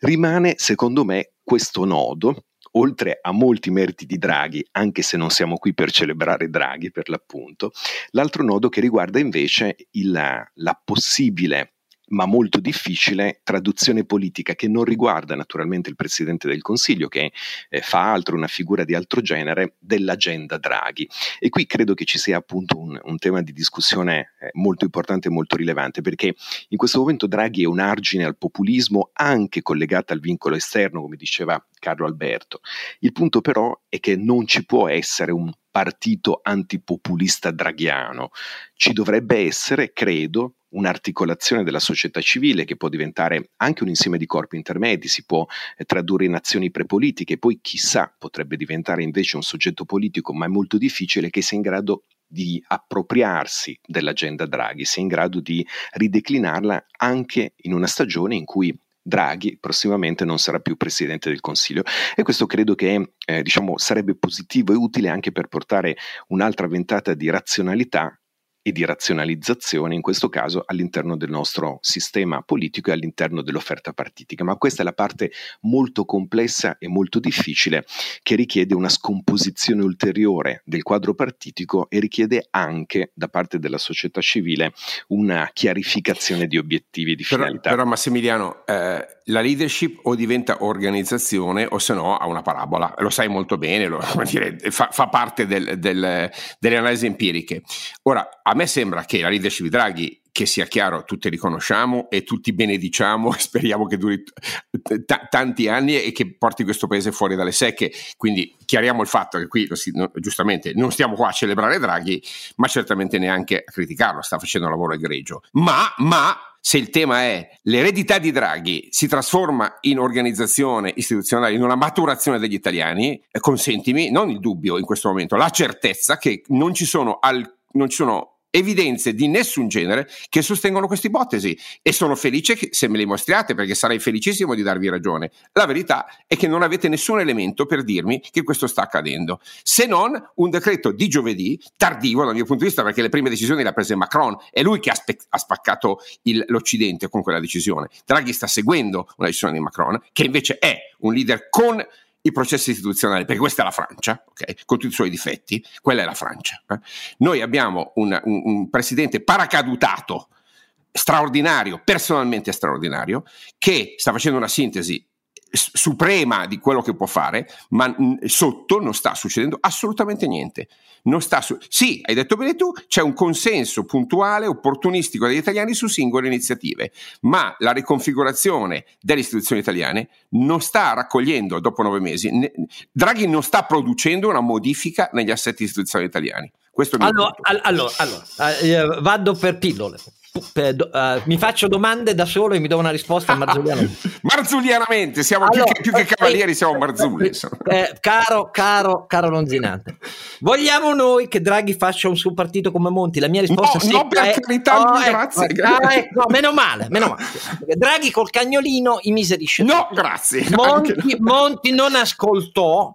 Speaker 4: Rimane, secondo me, questo nodo oltre a molti meriti di Draghi, anche se non siamo qui per celebrare Draghi per l'appunto, l'altro nodo che riguarda invece il, la possibile ma molto difficile traduzione politica che non riguarda naturalmente il Presidente del Consiglio, che eh, fa altro, una figura di altro genere, dell'agenda Draghi. E qui credo che ci sia appunto un, un tema di discussione eh, molto importante e molto rilevante, perché in questo momento Draghi è un argine al populismo anche collegato al vincolo esterno, come diceva Carlo Alberto. Il punto però è che non ci può essere un partito antipopulista draghiano. Ci dovrebbe essere, credo, un'articolazione della società civile che può diventare anche un insieme di corpi intermedi, si può eh, tradurre in azioni prepolitiche, poi chissà potrebbe diventare invece un soggetto politico, ma è molto difficile che sia in grado di appropriarsi dell'agenda Draghi, sia in grado di rideclinarla anche in una stagione in cui Draghi prossimamente non sarà più presidente del Consiglio. E questo credo che eh, diciamo, sarebbe positivo e utile anche per portare un'altra ventata di razionalità e di razionalizzazione, in questo caso all'interno del nostro sistema politico e all'interno dell'offerta partitica. Ma questa è la parte molto complessa e molto difficile che richiede una scomposizione ulteriore del quadro partitico e richiede anche da parte della società civile una chiarificazione di obiettivi e di
Speaker 3: però,
Speaker 4: finalità.
Speaker 3: Però Massimiliano, eh, la leadership o diventa organizzazione o se no ha una parabola, lo sai molto bene, lo, dire, fa, fa, parte del, del, delle analisi empiriche. Ora, a me sembra che la leadership di Draghi, che sia chiaro, tutti riconosciamo e tutti benediciamo e speriamo che duri t- tanti anni e che porti questo paese fuori dalle secche. Quindi chiariamo il fatto che qui, giustamente, non stiamo qua a celebrare Draghi, ma certamente neanche a criticarlo, sta facendo un lavoro egregio. Ma, ma se il tema è l'eredità di Draghi si trasforma in organizzazione istituzionale, in una maturazione degli italiani, eh, consentimi, non il dubbio in questo momento, la certezza che non ci sono, al, non ci sono evidenze di nessun genere che sostengono questa ipotesi e sono felice che, se me le mostriate perché sarei felicissimo di darvi ragione. La verità è che non avete nessun elemento per dirmi che questo sta accadendo, se non un decreto di giovedì, tardivo dal mio punto di vista perché le prime decisioni le ha prese Macron, è lui che ha, spe- ha spaccato il, l'Occidente con quella decisione. Draghi sta seguendo una decisione di Macron che invece è un leader con i processi istituzionali, perché questa è la Francia, okay? con tutti i suoi difetti, quella è la Francia. Eh? Noi abbiamo un, un, un presidente paracadutato, straordinario, personalmente straordinario, che sta facendo una sintesi suprema di quello che può fare, ma sotto non sta succedendo assolutamente niente. Su- sì, hai detto bene tu, c'è un consenso puntuale, opportunistico degli italiani su singole iniziative, ma la riconfigurazione delle istituzioni italiane non sta raccogliendo, dopo nove mesi, ne- Draghi non sta producendo una modifica negli assetti istituzionali italiani. Questo è il
Speaker 1: allora, allora, allora, eh, vado per pillole. Uh, mi faccio domande da solo e mi do una risposta
Speaker 3: marzulianamente. marzulianamente, siamo allora, più, che, più che cavalieri, siamo marzulli.
Speaker 1: Eh, caro, caro, caro Lonzinante, vogliamo noi che Draghi faccia un suo partito come Monti? La mia risposta
Speaker 3: no, no per carità, oh,
Speaker 1: grazie.
Speaker 3: Ecco, grazie.
Speaker 1: Ah, ecco, meno male, meno male. Draghi col cagnolino i miserisce.
Speaker 3: No, grazie.
Speaker 1: Monti, Monti non ascoltò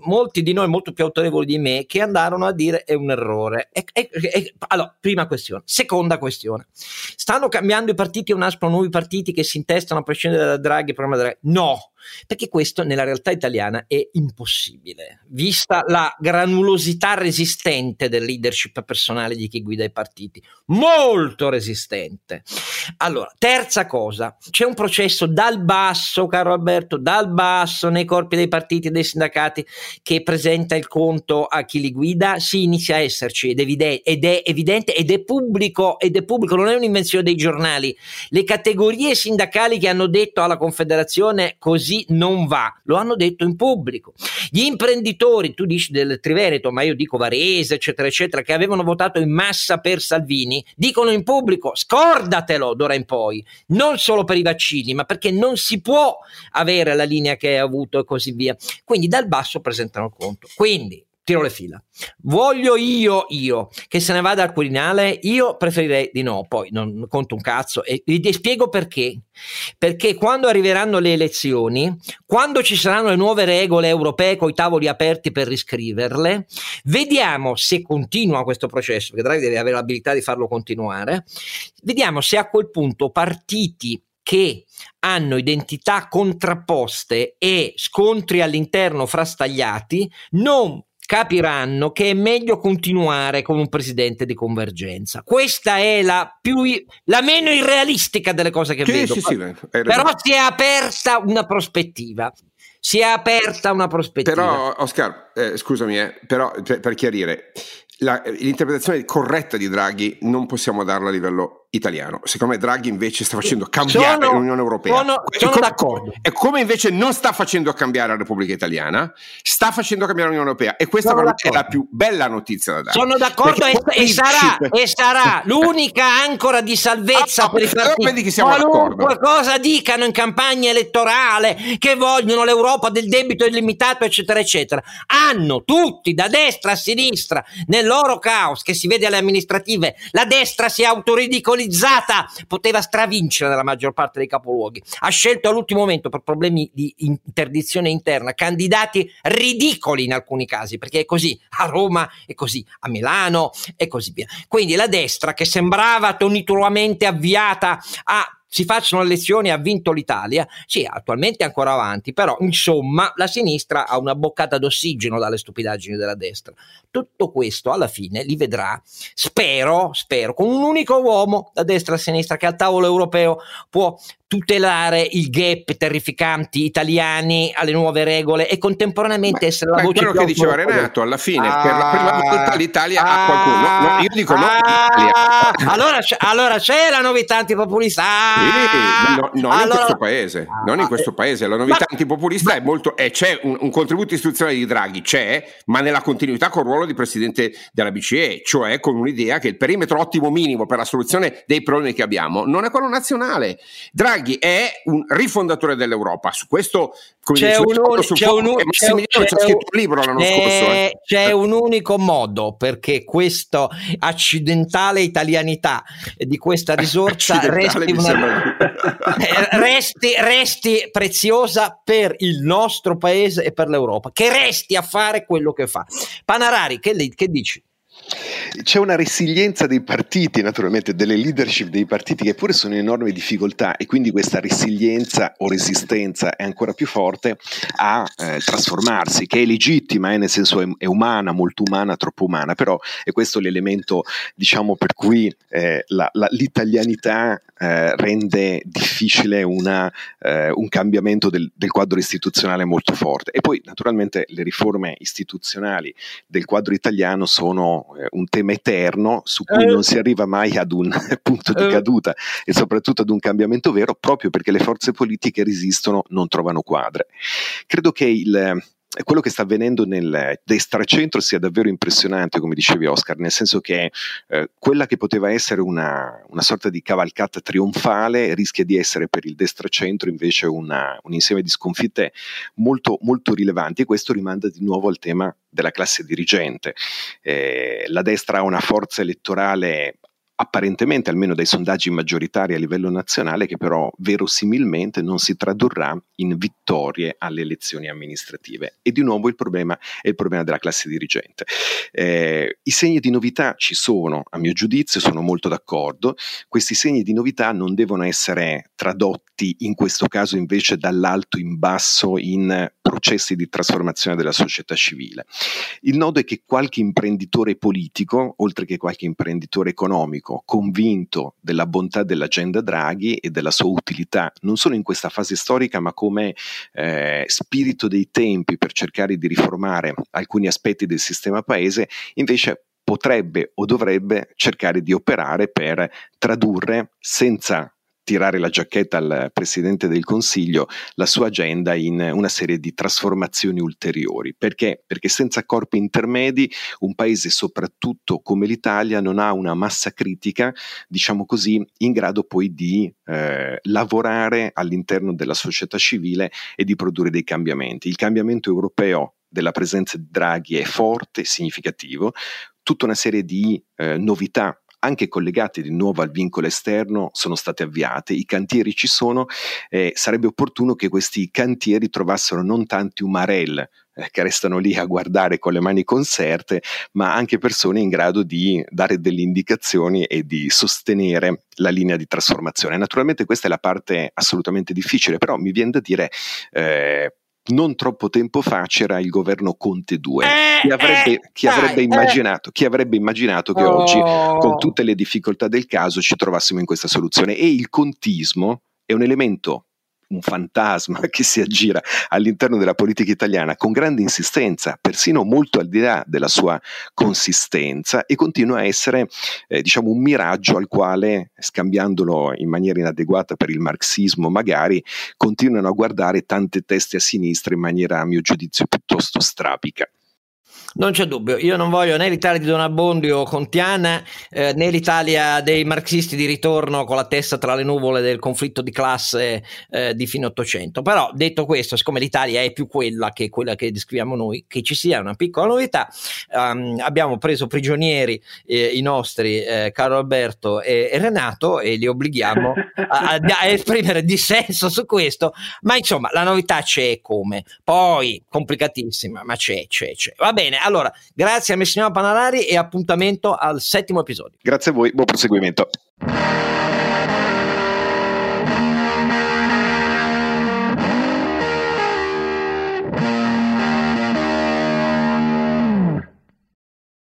Speaker 1: molti di noi molto più autorevoli di me che andarono a dire è un errore. E, e, e, allora, prima questione. Seconda questione. Stanno cambiando i partiti o nascono nuovi partiti che si intestano a prescindere da Draghi? No, perché questo nella realtà italiana è impossibile, vista la granulosità resistente del leadership personale di chi guida i partiti, molto resistente. Allora, terza cosa, c'è un processo dal basso, caro Alberto, dal basso nei corpi dei partiti e dei sindacati che presenta il conto a chi li guida, si inizia a esserci ed, evide- ed è evidente ed è pubblico, ed è pubblico, non è un'invenzione dei giornali. Le categorie sindacali che hanno detto alla Confederazione così non va, lo hanno detto in pubblico. Gli imprenditori, tu dici del Triveneto, ma io dico Varese, eccetera, eccetera, che avevano votato in massa per Salvini, dicono in pubblico, scordatelo d'ora in poi, non solo per i vaccini, ma perché non si può avere la linea che hai avuto e così via. Quindi dal basso presentano il conto. Quindi tiro le fila. Voglio io, io, che se ne vada al Quirinale? Io preferirei di no, poi non conto un cazzo e vi spiego perché. Perché quando arriveranno le elezioni, quando ci saranno le nuove regole europee con i tavoli aperti per riscriverle, vediamo se continua questo processo, perché Draghi deve avere l'abilità di farlo continuare, vediamo se a quel punto partiti che hanno identità contrapposte e scontri all'interno frastagliati non capiranno che è meglio continuare con un presidente di convergenza. Questa è la, più, la meno irrealistica delle cose che
Speaker 3: sì,
Speaker 1: vedo.
Speaker 3: Sì, sì,
Speaker 1: Però si è aperta una prospettiva. Si è aperta una prospettiva.
Speaker 3: Però, Oscar, eh, scusami, eh, però per, per chiarire, la, l'interpretazione corretta di Draghi non possiamo darla a livello italiano. Secondo me Draghi invece sta facendo cambiare sono, l'Unione Europea.
Speaker 1: Sono, sono
Speaker 3: come,
Speaker 1: d'accordo.
Speaker 3: E come invece non sta facendo cambiare la Repubblica Italiana, sta facendo cambiare l'Unione Europea. E questa è la più bella notizia da dare.
Speaker 1: Sono d'accordo e, e, sarà, e, sarà, l'unica ancora di salvezza ah, per i partiti.
Speaker 3: Che siamo d'accordo.
Speaker 1: cosa dicano in campagna elettorale, che vogliono l'Europa del debito illimitato, eccetera, eccetera. Hanno tutti, da destra a sinistra, nel loro caos che si vede alle amministrative, la destra si è autoridicolata monopolizzata, poteva stravincere nella maggior parte dei capoluoghi. Ha scelto all'ultimo momento per problemi di interdizione interna candidati ridicoli in alcuni casi, perché è così a Roma, è così a Milano e così via. Quindi la destra che sembrava tonituramente avviata a si facciano le elezioni ha vinto l'Italia, sì, attualmente è ancora avanti, però insomma la sinistra ha una boccata d'ossigeno dalle stupidaggini della destra. Tutto questo alla fine li vedrà, spero, spero, con un unico uomo da destra a sinistra che al tavolo europeo può tutelare il gap terrificanti italiani alle nuove regole e contemporaneamente
Speaker 3: ma,
Speaker 1: essere la voce
Speaker 3: quello che diceva Renato alla fine ah, per la prima ah, volta l'Italia ah, ha qualcuno. No, no, io dico ah, no
Speaker 1: allora, allora, c'è la novità antipopulista
Speaker 3: sì, no, non allora, in questo paese non in questo paese. La novità ma, antipopulista è molto e c'è un, un, contributo istituzionale di Draghi c'è ma nella continuità col ruolo di presidente della BCE cioè con un'idea che il perimetro ottimo minimo per la soluzione dei problemi che abbiamo non è quello nazionale. Draghi Draghi è un rifondatore dell'Europa. Su questo, come
Speaker 1: c'è
Speaker 3: dice,
Speaker 1: un,
Speaker 3: su
Speaker 1: c'è un,
Speaker 3: c'è, un libro l'anno
Speaker 1: c'è,
Speaker 3: scorso. Eh.
Speaker 1: C'è un unico modo perché questa accidentale italianità di questa risorsa resti, una, eh, resti, resti preziosa per il nostro paese e per l'Europa, che resti a fare quello che fa. Panarari, che, che dici?
Speaker 4: C'è una resilienza dei partiti, naturalmente, delle leadership dei partiti che pure sono in enorme difficoltà e quindi questa resilienza o resistenza è ancora più forte a eh, trasformarsi, che è legittima, eh, nel senso è, è, umana, molto umana, troppo umana, però è questo l'elemento, diciamo, per cui eh, la, la, l'italianità eh, rende difficile una, eh, un cambiamento del, del quadro istituzionale molto forte. E poi, naturalmente, le riforme istituzionali del quadro italiano sono un tema eterno su cui non si arriva mai ad un punto di caduta e soprattutto ad un cambiamento vero proprio perché le forze politiche resistono, non trovano quadre. Credo che il, quello che sta avvenendo nel destra-centro sia davvero impressionante, come dicevi Oscar, nel senso che eh, quella che poteva essere una, una, sorta di cavalcata trionfale rischia di essere per il destra-centro invece una, un insieme di sconfitte molto, molto rilevanti e questo rimanda di nuovo al tema della classe dirigente. Eh, la destra ha una forza elettorale apparentemente, almeno dai sondaggi maggioritari a livello nazionale, che però verosimilmente non si tradurrà in vittorie alle elezioni amministrative. E di nuovo il problema è il problema della classe dirigente. Eh, I segni di novità ci sono, a mio giudizio, sono molto d'accordo. Questi segni di novità non devono essere tradotti in questo caso invece dall'alto in basso in processi di trasformazione della società civile. Il nodo è che qualche imprenditore politico, oltre che qualche imprenditore economico, convinto della bontà dell'agenda Draghi e della sua utilità, non solo in questa fase storica, ma come eh, spirito dei tempi per cercare di riformare alcuni aspetti del sistema paese, invece potrebbe o dovrebbe cercare di operare per tradurre senza tirare la giacchetta al Presidente del Consiglio la sua agenda in una serie di trasformazioni ulteriori. Perché? Perché senza corpi intermedi un paese soprattutto come l'Italia non ha una massa critica, diciamo così, in grado poi di eh, lavorare all'interno della società civile e di produrre dei cambiamenti. Il cambiamento europeo della presenza di Draghi è forte, significativo, tutta una serie di eh, novità anche collegate di nuovo al vincolo esterno sono state avviate, i cantieri ci sono, eh, sarebbe opportuno che questi cantieri trovassero non tanti umarell eh, che restano lì a guardare con le mani conserte, ma anche persone in grado di dare delle indicazioni e di sostenere la linea di trasformazione. Naturalmente questa è la parte assolutamente difficile, però mi viene da dire eh, non troppo tempo fa c'era il governo Conte 2. Eh, chi, avrebbe, eh, chi, avrebbe eh. chi, avrebbe, immaginato, che oh. oggi, con tutte le difficoltà del caso, ci trovassimo in questa soluzione? E il contismo è un elemento un fantasma che si aggira all'interno della politica italiana con grande insistenza, persino molto al di là della sua consistenza e continua a essere eh, diciamo un miraggio al quale, scambiandolo in maniera inadeguata per il marxismo magari, continuano a guardare tante teste a sinistra in maniera a mio giudizio piuttosto strabica.
Speaker 1: Non c'è dubbio, io non voglio né l'Italia di Don Abbondio Contiana eh, né l'Italia dei marxisti di ritorno con la testa tra le nuvole del conflitto di classe eh, di fine Ottocento. Però detto questo, siccome l'Italia è più quella che quella che descriviamo noi, che ci sia una piccola novità, um, abbiamo preso prigionieri eh, i nostri eh, Carlo Alberto e, e, Renato e li obblighiamo a, a, a esprimere dissenso su questo, ma insomma la novità c'è come. Poi complicatissima, ma c'è, c'è, c'è. Va bene allora, grazie a Messineo Panalari e appuntamento al settimo episodio.
Speaker 4: Grazie a voi, buon proseguimento.